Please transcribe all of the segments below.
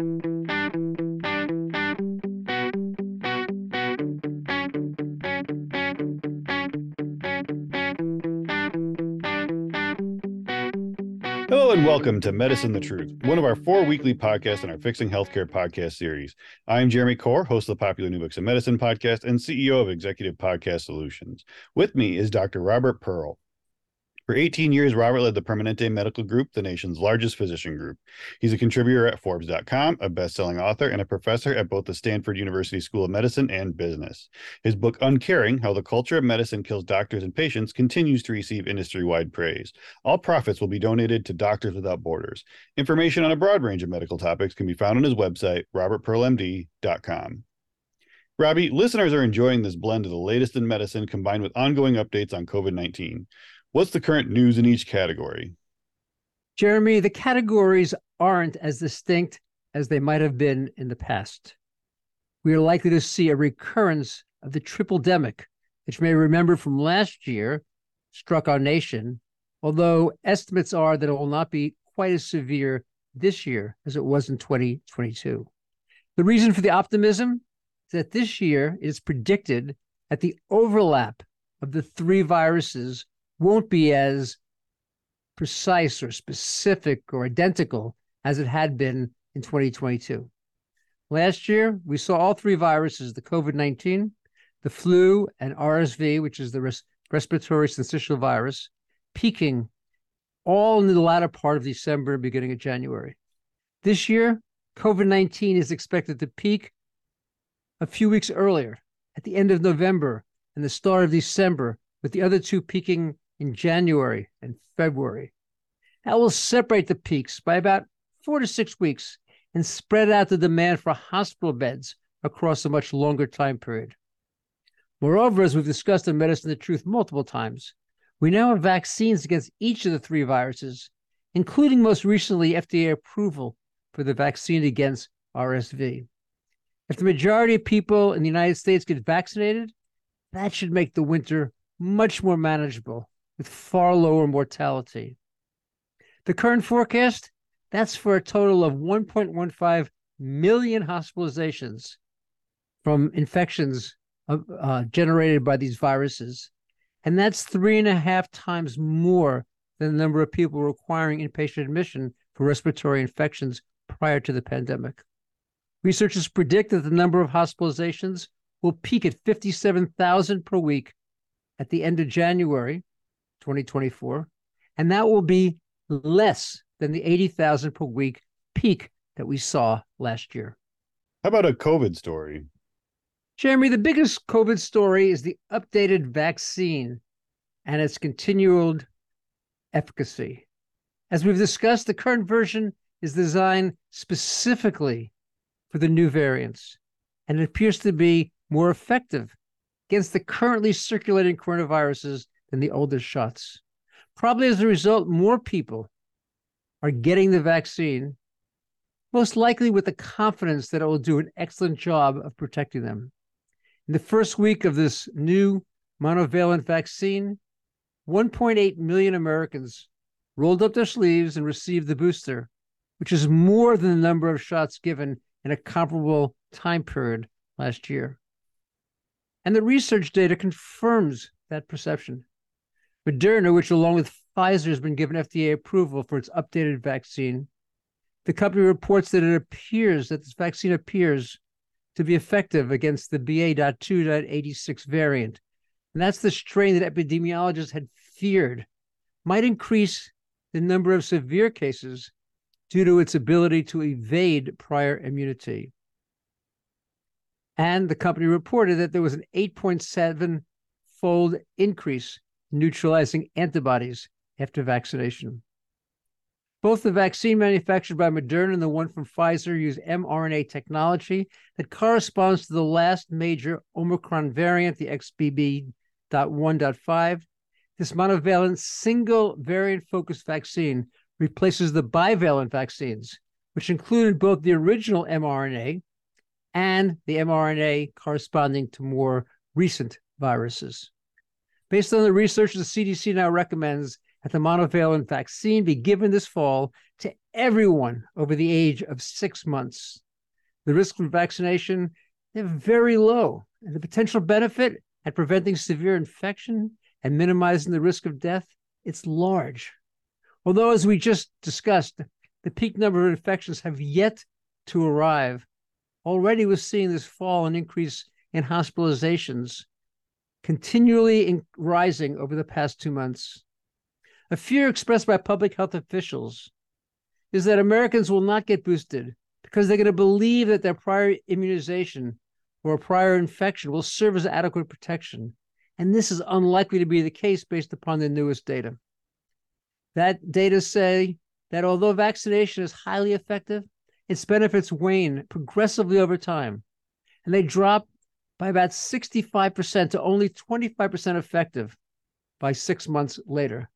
Hello and welcome to Medicine the Truth, one of our four weekly podcasts in our Fixing Healthcare podcast series. I'm Jeremy Corr, host of the popular New Books in Medicine podcast and CEO of Executive Podcast Solutions. With me is Dr. Robert Pearl. For 18 years, Robert led the Permanente Medical Group, the nation's largest physician group. He's a contributor at Forbes.com, a best-selling author, and a professor at both the Stanford University School of Medicine and Business. His book, Uncaring How the Culture of Medicine Kills Doctors and Patients, continues to receive industry wide praise. All profits will be donated to Doctors Without Borders. Information on a broad range of medical topics can be found on his website, robertpearlmd.com. Robbie, listeners are enjoying this blend of the latest in medicine combined with ongoing updates on COVID 19. What's the current news in each category? Jeremy, the categories aren't as distinct as they might have been in the past. We are likely to see a recurrence of the triple demic, which may remember from last year struck our nation, although estimates are that it will not be quite as severe this year as it was in 2022. The reason for the optimism is that this year is predicted that the overlap of the three viruses won't be as precise or specific or identical as it had been in 2022. Last year, we saw all three viruses the COVID 19, the flu, and RSV, which is the res- respiratory syncytial virus, peaking all in the latter part of December, beginning of January. This year, COVID 19 is expected to peak a few weeks earlier, at the end of November and the start of December, with the other two peaking in January and February. That will separate the peaks by about four to six weeks and spread out the demand for hospital beds across a much longer time period. Moreover, as we've discussed in Medicine the Truth multiple times, we now have vaccines against each of the three viruses, including most recently FDA approval for the vaccine against RSV. If the majority of people in the United States get vaccinated, that should make the winter much more manageable with far lower mortality. The current forecast, that's for a total of 1.15 million hospitalizations from infections uh, generated by these viruses. And that's three and a half times more than the number of people requiring inpatient admission for respiratory infections prior to the pandemic. Researchers predict that the number of hospitalizations will peak at 57,000 per week at the end of January 2024, and that will be less than the 80,000 per week peak that we saw last year. How about a COVID story? Jeremy, the biggest COVID story is the updated vaccine and its continued efficacy. As we've discussed, the current version is designed specifically for the new variants, and it appears to be more effective against the currently circulating coronaviruses than the older shots. Probably as a result, more people are getting the vaccine, most likely with the confidence that it will do an excellent job of protecting them. In the first week of this new monovalent vaccine, 1.8 million Americans rolled up their sleeves and received the booster, which is more than the number of shots given in a comparable time period last year. And the research data confirms that perception. Moderna, which along with Pfizer has been given FDA approval for its updated vaccine, the company reports that it appears that this vaccine appears to be effective against the BA.2.86 variant. And that's the strain that epidemiologists had feared might increase the number of severe cases due to its ability to evade prior immunity. And the company reported that there was an 8.7 fold increase neutralizing antibodies after vaccination. Both the vaccine manufactured by Moderna and the one from Pfizer use mRNA technology that corresponds to the last major Omicron variant, the XBB.1.5. This monovalent single variant focused vaccine replaces the bivalent vaccines, which included both the original mRNA and the mRNA corresponding to more recent viruses. Based on the research, the CDC now recommends that the monovalent vaccine be given this fall to everyone over the age of six months. The risk of vaccination, they're very low, and the potential benefit at preventing severe infection and minimizing the risk of death, it's large. Although, as we just discussed, the peak number of infections have yet to arrive, already we're seeing this fall and increase in hospitalizations continually in rising over the past two months. A fear expressed by public health officials is that Americans will not get boosted because they're going to believe that their prior immunization or prior infection will serve as adequate protection. And this is unlikely to be the case based upon the newest data. That data say that although vaccination is highly effective, its benefits wane progressively over time, and they drop by about 65% to only 25% effective by six months later.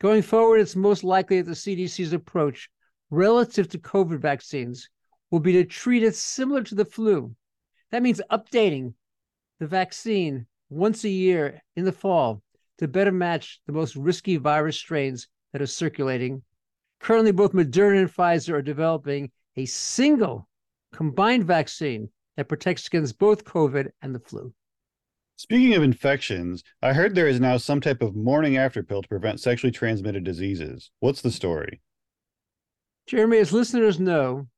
Going forward, it's most likely that the CDC's approach relative to COVID vaccines will be to treat it similar to the flu. That means updating the vaccine once a year in the fall to better match the most risky virus strains that are circulating. Currently, both Moderna and Pfizer are developing a single combined vaccine that protects against both COVID and the flu. Speaking of infections, I heard there is now some type of morning after pill to prevent sexually transmitted diseases. What's the story? Jeremy, as listeners know,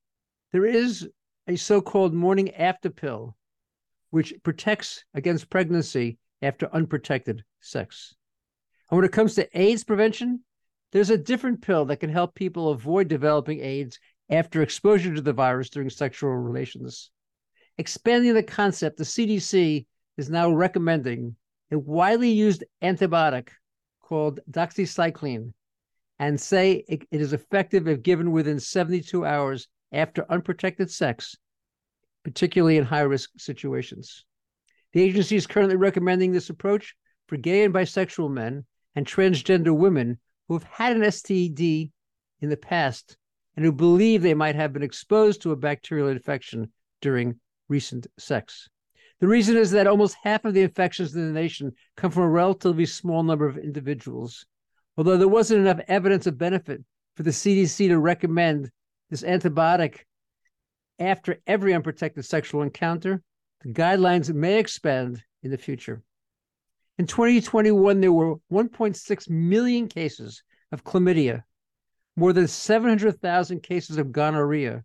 there is a so called morning after pill, which protects against pregnancy after unprotected sex. And when it comes to AIDS prevention, there's a different pill that can help people avoid developing AIDS after exposure to the virus during sexual relations. Expanding the concept, the CDC is now recommending a widely used antibiotic called doxycycline and say it, it is effective if given within 72 hours after unprotected sex, particularly in high risk situations. The agency is currently recommending this approach for gay and bisexual men and transgender women who have had an STD in the past and who believe they might have been exposed to a bacterial infection during recent sex. The reason is that almost half of the infections in the nation come from a relatively small number of individuals. Although there wasn't enough evidence of benefit for the CDC to recommend this antibiotic after every unprotected sexual encounter, the guidelines may expand in the future. In 2021, there were 1.6 million cases of chlamydia, more than 700,000 cases of gonorrhea,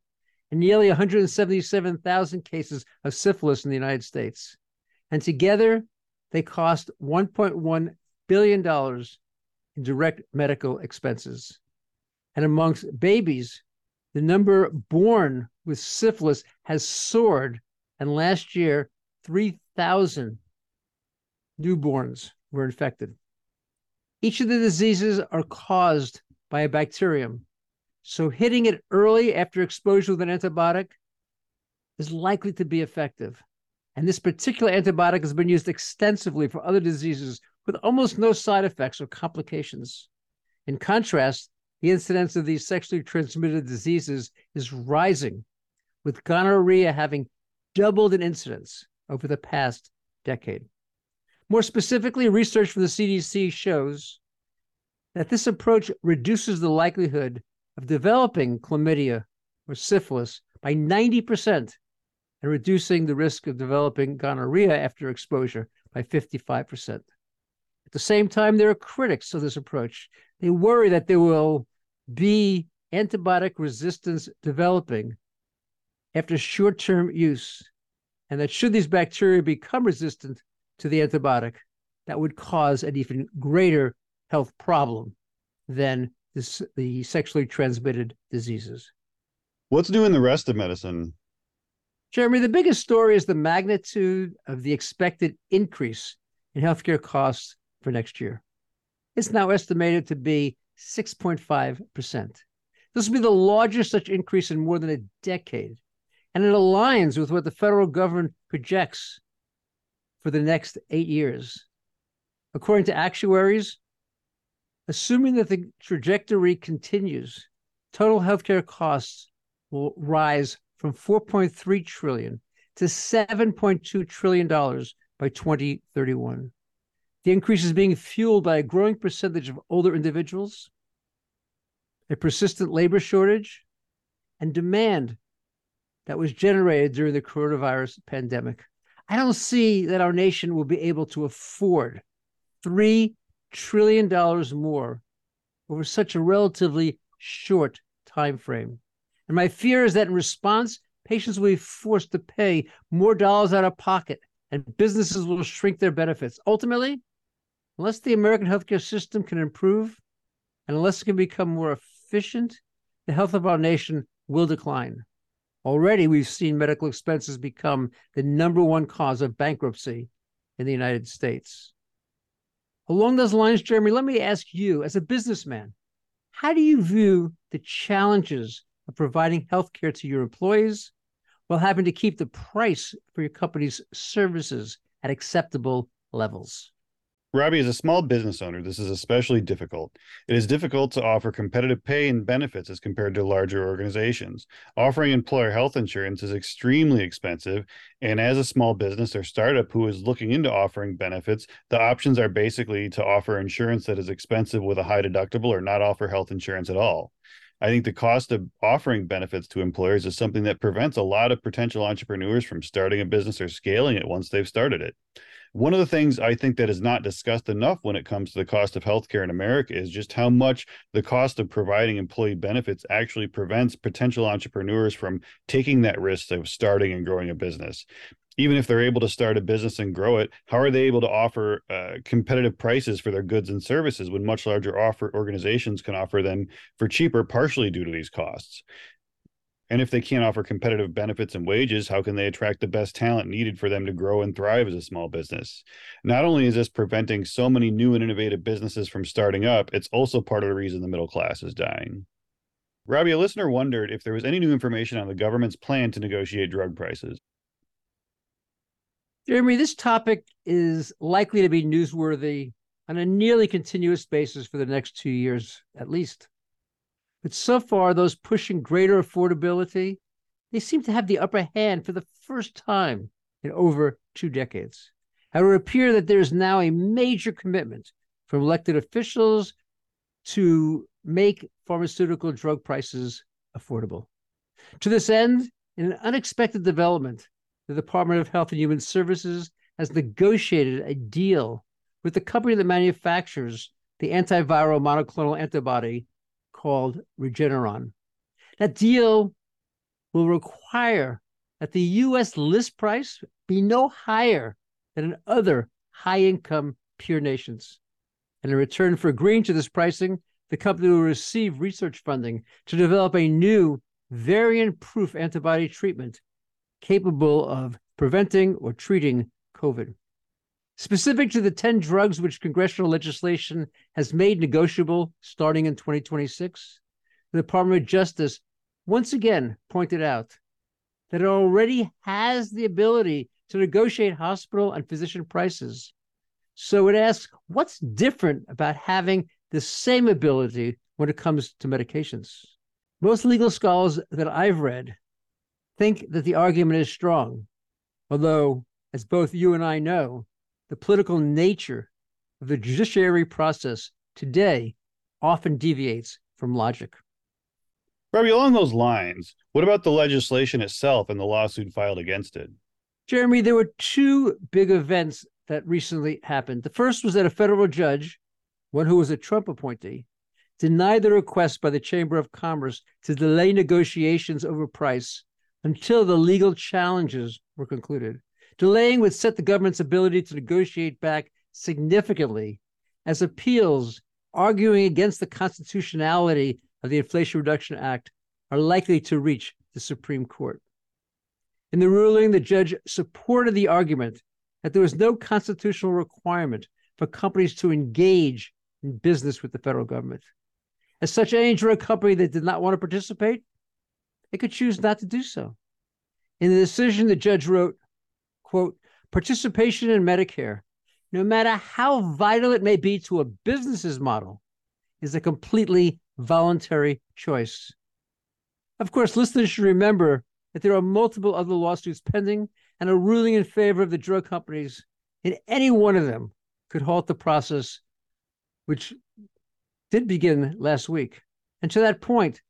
and nearly 177,000 cases of syphilis in the United States. And together, they cost $1.1 billion in direct medical expenses. And amongst babies, the number born with syphilis has soared. And last year, 3,000 newborns were infected. Each of the diseases are caused by a bacterium. So hitting it early after exposure with an antibiotic is likely to be effective. And this particular antibiotic has been used extensively for other diseases with almost no side effects or complications. In contrast, the incidence of these sexually transmitted diseases is rising, with gonorrhea having doubled in incidence over the past decade. More specifically, research from the CDC shows that this approach reduces the likelihood of developing chlamydia or syphilis by 90% and reducing the risk of developing gonorrhea after exposure by 55%. At the same time, there are critics of this approach. They worry that there will be antibiotic resistance developing after short term use, and that should these bacteria become resistant to the antibiotic, that would cause an even greater health problem than this, the sexually transmitted diseases. What's new in the rest of medicine? Jeremy, the biggest story is the magnitude of the expected increase in healthcare costs for next year. It's now estimated to be 6.5%. This will be the largest such increase in more than a decade, and it aligns with what the federal government projects for the next eight years. According to actuaries, assuming that the trajectory continues, total healthcare costs will rise from 4.3 trillion to 7.2 trillion dollars by 2031. The increase is being fueled by a growing percentage of older individuals, a persistent labor shortage, and demand that was generated during the coronavirus pandemic. I don't see that our nation will be able to afford $3 trillion dollars more over such a relatively short time frame. And my fear is that in response, patients will be forced to pay more dollars out of pocket and businesses will shrink their benefits. Ultimately, unless the American healthcare system can improve and unless it can become more efficient, the health of our nation will decline. Already, we've seen medical expenses become the number one cause of bankruptcy in the United States. Along those lines, Jeremy, let me ask you, as a businessman, how do you view the challenges of providing health care to your employees while having to keep the price for your company's services at acceptable levels? Robbie, as a small business owner, this is especially difficult. It is difficult to offer competitive pay and benefits as compared to larger organizations. Offering employer health insurance is extremely expensive. And as a small business or startup who is looking into offering benefits, the options are basically to offer insurance that is expensive with a high deductible or not offer health insurance at all. I think the cost of offering benefits to employers is something that prevents a lot of potential entrepreneurs from starting a business or scaling it once they've started it. One of the things I think that is not discussed enough when it comes to the cost of healthcare in America is just how much the cost of providing employee benefits actually prevents potential entrepreneurs from taking that risk of starting and growing a business even if they're able to start a business and grow it, how are they able to offer uh, competitive prices for their goods and services when much larger offer organizations can offer them for cheaper, partially due to these costs? And if they can't offer competitive benefits and wages, how can they attract the best talent needed for them to grow and thrive as a small business? Not only is this preventing so many new and innovative businesses from starting up, it's also part of the reason the middle class is dying. Robbie, a listener wondered if there was any new information on the government's plan to negotiate drug prices. Jeremy, this topic is likely to be newsworthy on a nearly continuous basis for the next two years at least. But so far, those pushing greater affordability, they seem to have the upper hand for the first time in over two decades. It would appear that there is now a major commitment from elected officials to make pharmaceutical drug prices affordable. To this end, in an unexpected development, the Department of Health and Human Services has negotiated a deal with the company that manufactures the antiviral monoclonal antibody called Regeneron. That deal will require that the US list price be no higher than in other high income peer nations. And in return for agreeing to this pricing, the company will receive research funding to develop a new variant proof antibody treatment capable of preventing or treating COVID. Specific to the 10 drugs which congressional legislation has made negotiable starting in 2026, the Department of Justice once again pointed out that it already has the ability to negotiate hospital and physician prices. So it asks, what's different about having the same ability when it comes to medications? Most legal scholars that I've read think that the argument is strong, although, as both you and I know, the political nature of the judiciary process today often deviates from logic. Robbie, along those lines, what about the legislation itself and the lawsuit filed against it? Jeremy, there were two big events that recently happened. The first was that a federal judge, one who was a Trump appointee, denied the request by the Chamber of Commerce to delay negotiations over price until the legal challenges were concluded. Delaying would set the government's ability to negotiate back significantly as appeals arguing against the constitutionality of the Inflation Reduction Act are likely to reach the Supreme Court. In the ruling, the judge supported the argument that there was no constitutional requirement for companies to engage in business with the federal government. As such, any drug company that did not want to participate, it could choose not to do so. In the decision, the judge wrote, quote, participation in Medicare, no matter how vital it may be to a business's model, is a completely voluntary choice. Of course, listeners should remember that there are multiple other lawsuits pending, and a ruling in favor of the drug companies in any one of them could halt the process, which did begin last week. And to that point,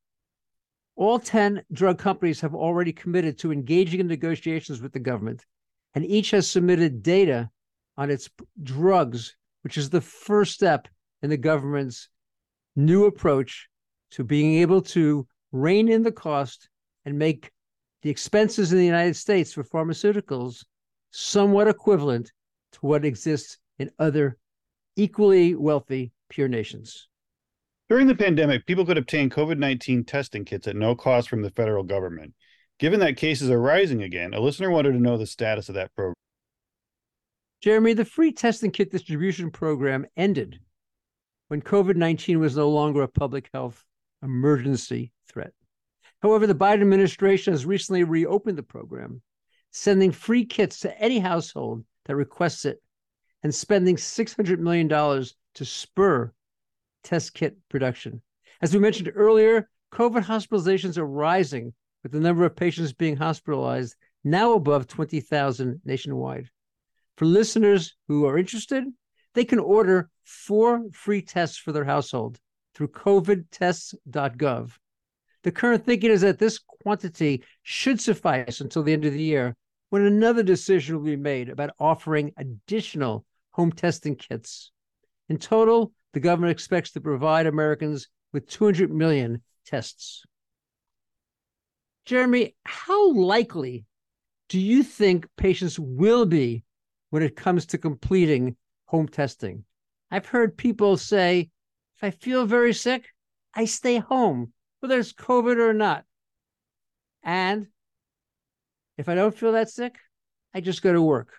all 10 drug companies have already committed to engaging in negotiations with the government, and each has submitted data on its drugs, which is the first step in the government's new approach to being able to rein in the cost and make the expenses in the United States for pharmaceuticals somewhat equivalent to what exists in other equally wealthy peer nations. During the pandemic, people could obtain COVID 19 testing kits at no cost from the federal government. Given that cases are rising again, a listener wanted to know the status of that program. Jeremy, the free testing kit distribution program ended when COVID 19 was no longer a public health emergency threat. However, the Biden administration has recently reopened the program, sending free kits to any household that requests it and spending $600 million to spur test kit production. As we mentioned earlier, COVID hospitalizations are rising, with the number of patients being hospitalized now above 20,000 nationwide. For listeners who are interested, they can order four free tests for their household through covidtests.gov. The current thinking is that this quantity should suffice until the end of the year when another decision will be made about offering additional home testing kits. In total, the government expects to provide Americans with 200 million tests. Jeremy, how likely do you think patients will be when it comes to completing home testing? I've heard people say, if I feel very sick, I stay home, whether it's COVID or not. And if I don't feel that sick, I just go to work.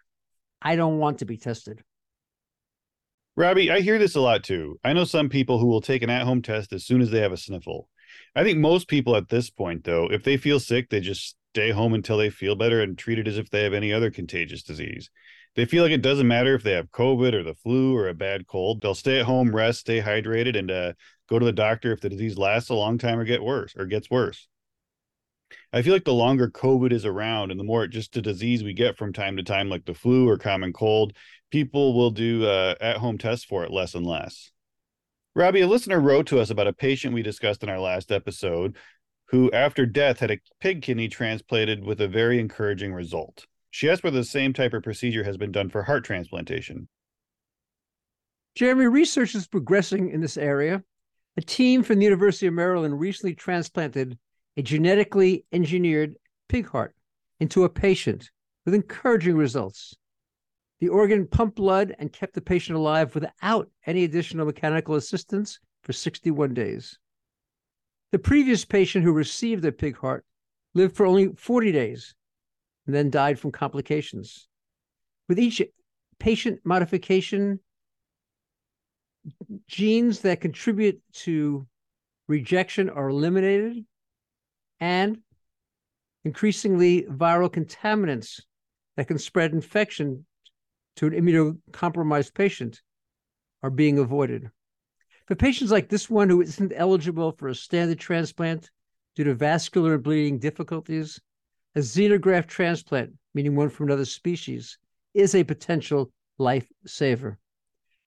I don't want to be tested. Robbie, I hear this a lot too. I know some people who will take an at home test as soon as they have a sniffle. I think most people at this point, though, if they feel sick, they just stay home until they feel better and treat it as if they have any other contagious disease. They feel like it doesn't matter if they have COVID or the flu or a bad cold. They'll stay at home, rest, stay hydrated, and uh, go to the doctor if the disease lasts a long time or get worse or gets worse. I feel like the longer COVID is around and the more it just a disease we get from time to time, like the flu or common cold, people will do uh, at home tests for it less and less. Robbie, a listener wrote to us about a patient we discussed in our last episode who, after death, had a pig kidney transplanted with a very encouraging result. She asked whether the same type of procedure has been done for heart transplantation. Jeremy, research is progressing in this area. A team from the University of Maryland recently transplanted a genetically engineered pig heart into a patient with encouraging results. The organ pumped blood and kept the patient alive without any additional mechanical assistance for 61 days. The previous patient who received the pig heart lived for only 40 days and then died from complications. With each patient modification, genes that contribute to rejection are eliminated, and increasingly viral contaminants that can spread infection to an immunocompromised patient are being avoided. For patients like this one who isn't eligible for a standard transplant due to vascular and bleeding difficulties, a xenograft transplant, meaning one from another species, is a potential lifesaver.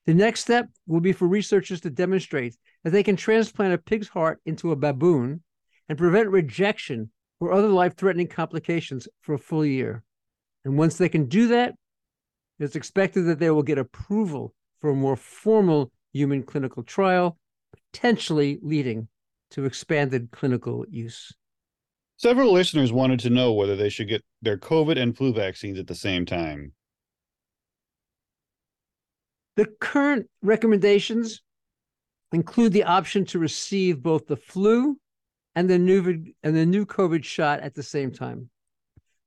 The next step will be for researchers to demonstrate that they can transplant a pig's heart into a baboon and prevent rejection or other life threatening complications for a full year. And once they can do that, it's expected that they will get approval for a more formal human clinical trial, potentially leading to expanded clinical use. Several listeners wanted to know whether they should get their COVID and flu vaccines at the same time. The current recommendations include the option to receive both the flu and the new and the new COVID shot at the same time.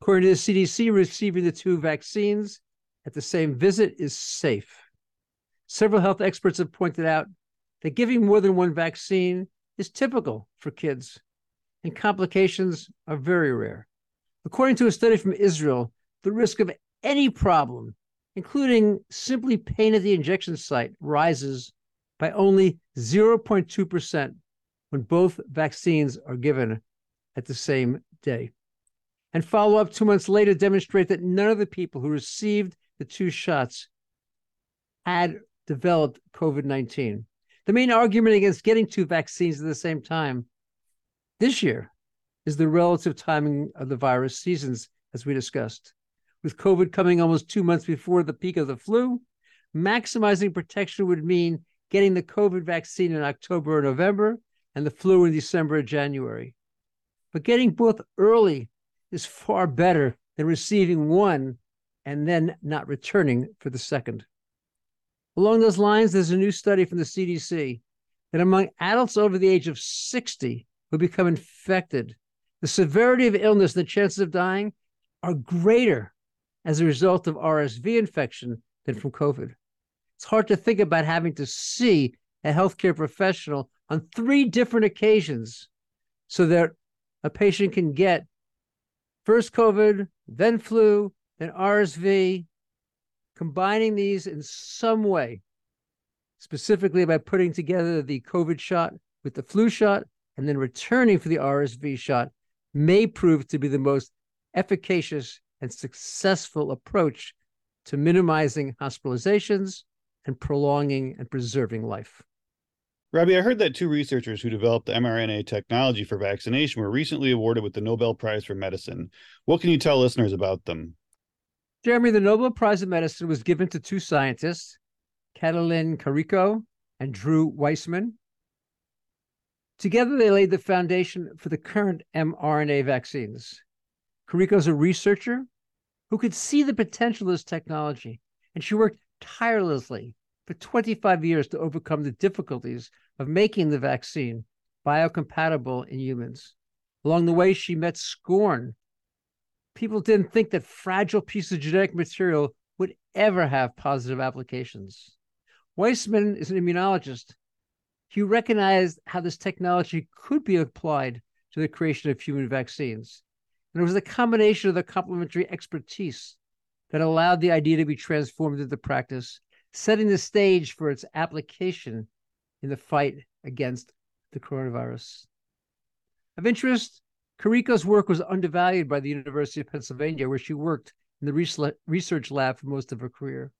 According to the CDC, receiving the two vaccines at the same visit is safe. Several health experts have pointed out that giving more than one vaccine is typical for kids, and complications are very rare. According to a study from Israel, the risk of any problem, including simply pain at the injection site, rises by only 0.2% when both vaccines are given at the same day. And follow up two months later demonstrate that none of the people who received the two shots had developed COVID 19. The main argument against getting two vaccines at the same time this year is the relative timing of the virus seasons, as we discussed. With COVID coming almost two months before the peak of the flu, maximizing protection would mean getting the COVID vaccine in October or November and the flu in December or January. But getting both early is far better than receiving one and then not returning for the second. Along those lines, there's a new study from the CDC that among adults over the age of 60 who become infected, the severity of illness and the chances of dying are greater as a result of RSV infection than from COVID. It's hard to think about having to see a healthcare professional on three different occasions so that a patient can get first COVID, then flu, then RSV, combining these in some way, specifically by putting together the COVID shot with the flu shot and then returning for the RSV shot, may prove to be the most efficacious and successful approach to minimizing hospitalizations and prolonging and preserving life. Robbie, I heard that two researchers who developed the mRNA technology for vaccination were recently awarded with the Nobel Prize for Medicine. What can you tell listeners about them? Jeremy, the Nobel Prize in Medicine was given to two scientists, Katalin Karikó and Drew Weissman. Together, they laid the foundation for the current mRNA vaccines. Is a researcher who could see the potential of this technology, and she worked tirelessly for 25 years to overcome the difficulties of making the vaccine biocompatible in humans. Along the way, she met scorn people didn't think that fragile pieces of genetic material would ever have positive applications. Weissman is an immunologist. He recognized how this technology could be applied to the creation of human vaccines. And it was the combination of the complementary expertise that allowed the idea to be transformed into practice, setting the stage for its application in the fight against the coronavirus. Of interest, Karikó's work was undervalued by the University of Pennsylvania, where she worked in the research lab for most of her career.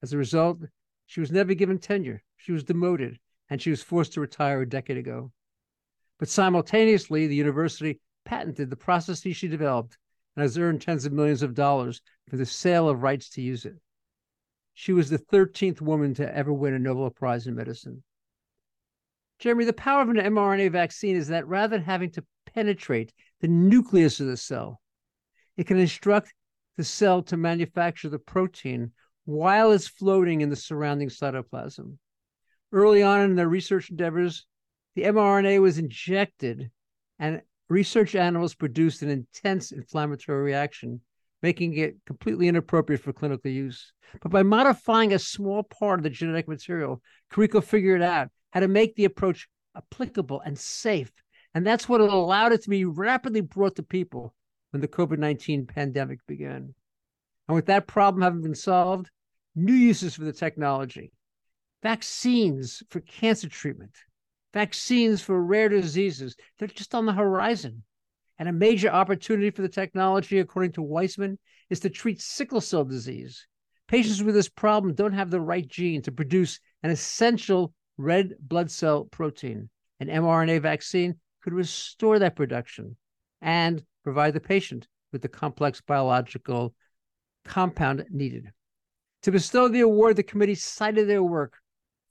As a result, she was never given tenure. She was demoted, and she was forced to retire a decade ago. But simultaneously, the university patented the processes she developed and has earned tens of millions of dollars for the sale of rights to use it. She was the 13th woman to ever win a Nobel Prize in medicine. Jeremy, the power of an mRNA vaccine is that rather than having to penetrate the nucleus of the cell. It can instruct the cell to manufacture the protein while it's floating in the surrounding cytoplasm. Early on in their research endeavors, the mRNA was injected and research animals produced an intense inflammatory reaction, making it completely inappropriate for clinical use. But by modifying a small part of the genetic material, Karikó figured out how to make the approach applicable and safe and that's what allowed it to be rapidly brought to people when the COVID 19 pandemic began. And with that problem having been solved, new uses for the technology, vaccines for cancer treatment, vaccines for rare diseases, they're just on the horizon. And a major opportunity for the technology, according to Weissman, is to treat sickle cell disease. Patients with this problem don't have the right gene to produce an essential red blood cell protein. An mRNA vaccine could restore that production and provide the patient with the complex biological compound needed. To bestow the award, the committee cited their work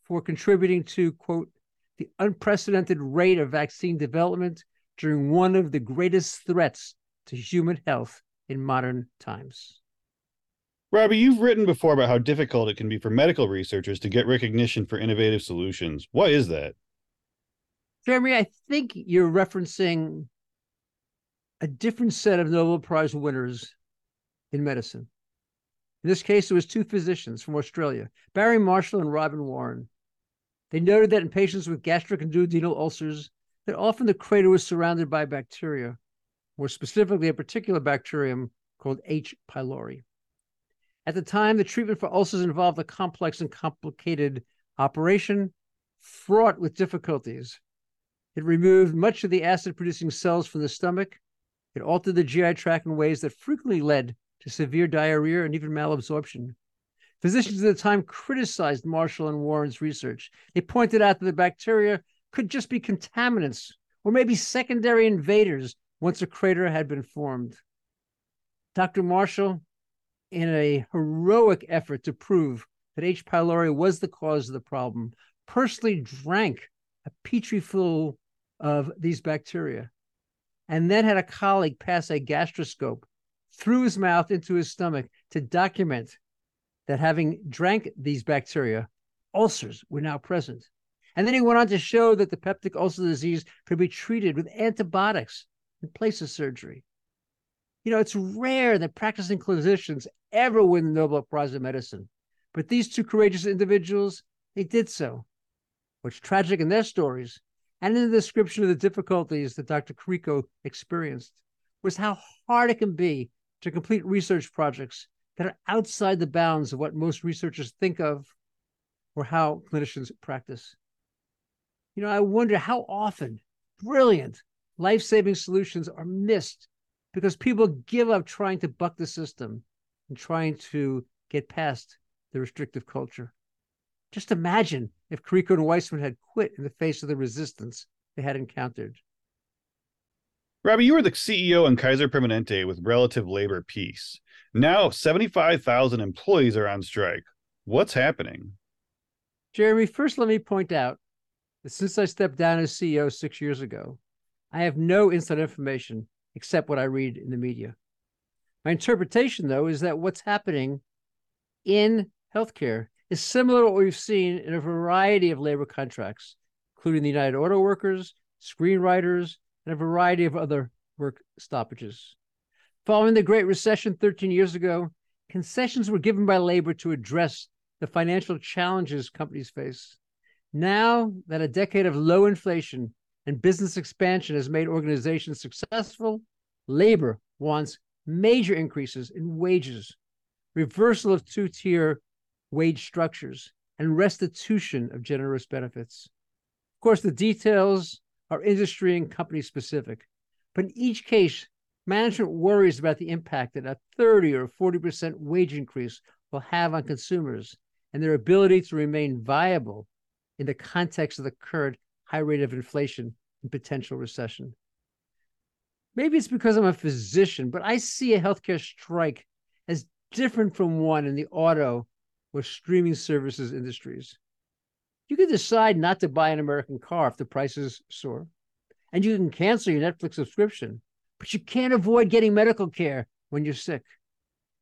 for contributing to, quote, the unprecedented rate of vaccine development during one of the greatest threats to human health in modern times. Robbie, you've written before about how difficult it can be for medical researchers to get recognition for innovative solutions. Why is that? Jeremy, I think you're referencing a different set of Nobel Prize winners in medicine. In this case, it was two physicians from Australia, Barry Marshall and Robin Warren. They noted that in patients with gastric and duodenal ulcers, that often the crater was surrounded by bacteria, more specifically a particular bacterium called H. pylori. At the time, the treatment for ulcers involved a complex and complicated operation fraught with difficulties it removed much of the acid producing cells from the stomach. It altered the GI tract in ways that frequently led to severe diarrhea and even malabsorption. Physicians at the time criticized Marshall and Warren's research. They pointed out that the bacteria could just be contaminants or maybe secondary invaders once a crater had been formed. Dr. Marshall, in a heroic effort to prove that H. pylori was the cause of the problem, personally drank a petri full of these bacteria and then had a colleague pass a gastroscope through his mouth into his stomach to document that having drank these bacteria, ulcers were now present. And then he went on to show that the peptic ulcer disease could be treated with antibiotics in place of surgery. You know, it's rare that practicing clinicians ever win the Nobel Prize in Medicine, but these two courageous individuals, they did so. What's tragic in their stories and in the description of the difficulties that Dr. Karikó experienced was how hard it can be to complete research projects that are outside the bounds of what most researchers think of or how clinicians practice. You know, I wonder how often brilliant life saving solutions are missed because people give up trying to buck the system and trying to get past the restrictive culture. Just imagine if Karikó and Weissman had quit in the face of the resistance they had encountered. Robbie, you were the CEO in Kaiser Permanente with relative labor peace. Now 75,000 employees are on strike. What's happening? Jeremy, first let me point out that since I stepped down as CEO six years ago, I have no inside information except what I read in the media. My interpretation, though, is that what's happening in healthcare is similar to what we've seen in a variety of labor contracts, including the United Auto Workers, screenwriters, and a variety of other work stoppages. Following the Great Recession 13 years ago, concessions were given by labor to address the financial challenges companies face. Now that a decade of low inflation and business expansion has made organizations successful, labor wants major increases in wages, reversal of two tier wage structures, and restitution of generous benefits. Of course, the details are industry and company specific, but in each case, management worries about the impact that a 30 or 40% wage increase will have on consumers and their ability to remain viable in the context of the current high rate of inflation and potential recession. Maybe it's because I'm a physician, but I see a healthcare strike as different from one in the auto or streaming services industries. You can decide not to buy an American car if the prices soar, and you can cancel your Netflix subscription, but you can't avoid getting medical care when you're sick.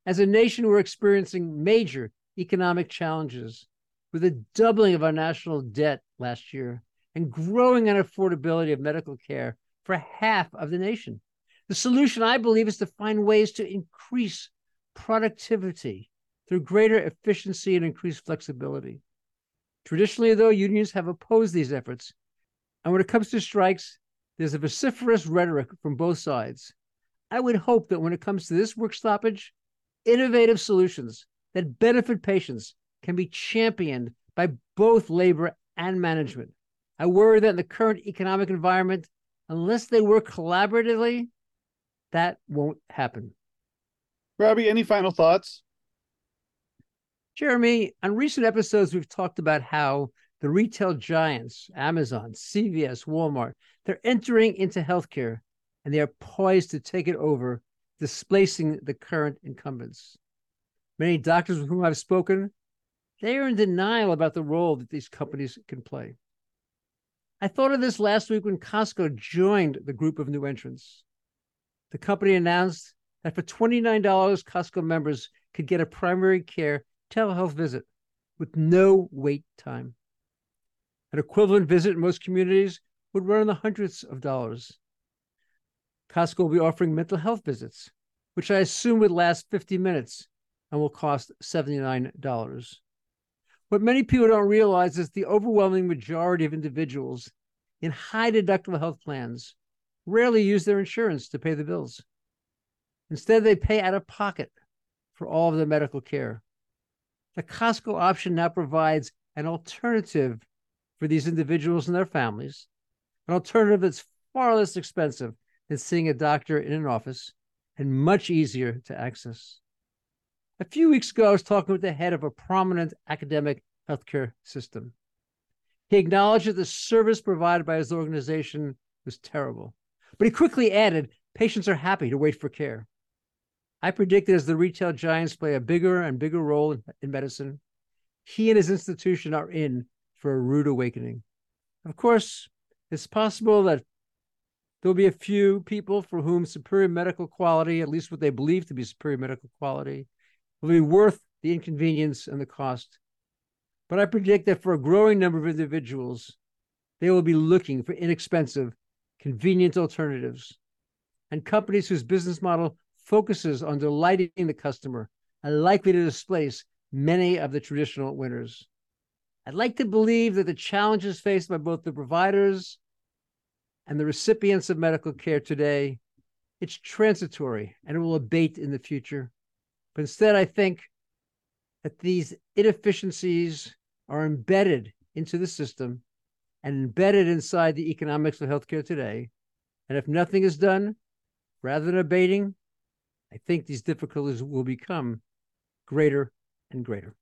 As a nation, we're experiencing major economic challenges with a doubling of our national debt last year and growing unaffordability of medical care for half of the nation. The solution, I believe, is to find ways to increase productivity through greater efficiency and increased flexibility. Traditionally, though, unions have opposed these efforts. And when it comes to strikes, there's a vociferous rhetoric from both sides. I would hope that when it comes to this work stoppage, innovative solutions that benefit patients can be championed by both labor and management. I worry that in the current economic environment, unless they work collaboratively, that won't happen. Robbie, any final thoughts? Jeremy, on recent episodes, we've talked about how the retail giants, Amazon, CVS, Walmart, they're entering into healthcare and they are poised to take it over, displacing the current incumbents. Many doctors with whom I've spoken, they are in denial about the role that these companies can play. I thought of this last week when Costco joined the group of new entrants. The company announced that for $29, Costco members could get a primary care telehealth visit with no wait time. An equivalent visit in most communities would run in the hundreds of dollars. Costco will be offering mental health visits, which I assume would last 50 minutes and will cost $79. What many people don't realize is the overwhelming majority of individuals in high deductible health plans rarely use their insurance to pay the bills. Instead, they pay out of pocket for all of their medical care. The Costco option now provides an alternative for these individuals and their families, an alternative that's far less expensive than seeing a doctor in an office and much easier to access. A few weeks ago, I was talking with the head of a prominent academic healthcare system. He acknowledged that the service provided by his organization was terrible, but he quickly added patients are happy to wait for care. I predict that as the retail giants play a bigger and bigger role in, in medicine, he and his institution are in for a rude awakening. Of course, it's possible that there'll be a few people for whom superior medical quality, at least what they believe to be superior medical quality, will be worth the inconvenience and the cost. But I predict that for a growing number of individuals, they will be looking for inexpensive, convenient alternatives. And companies whose business model focuses on delighting the customer are likely to displace many of the traditional winners. I'd like to believe that the challenges faced by both the providers and the recipients of medical care today, it's transitory and it will abate in the future. But instead, I think that these inefficiencies are embedded into the system and embedded inside the economics of healthcare today. And if nothing is done, rather than abating, I think these difficulties will become greater and greater.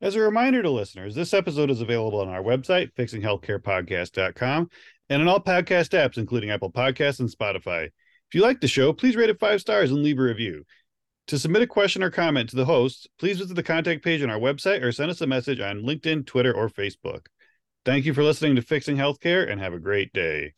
As a reminder to listeners, this episode is available on our website, fixinghealthcarepodcast.com, and on all podcast apps, including Apple Podcasts and Spotify. If you like the show, please rate it five stars and leave a review. To submit a question or comment to the hosts, please visit the contact page on our website or send us a message on LinkedIn, Twitter, or Facebook. Thank you for listening to Fixing Healthcare and have a great day.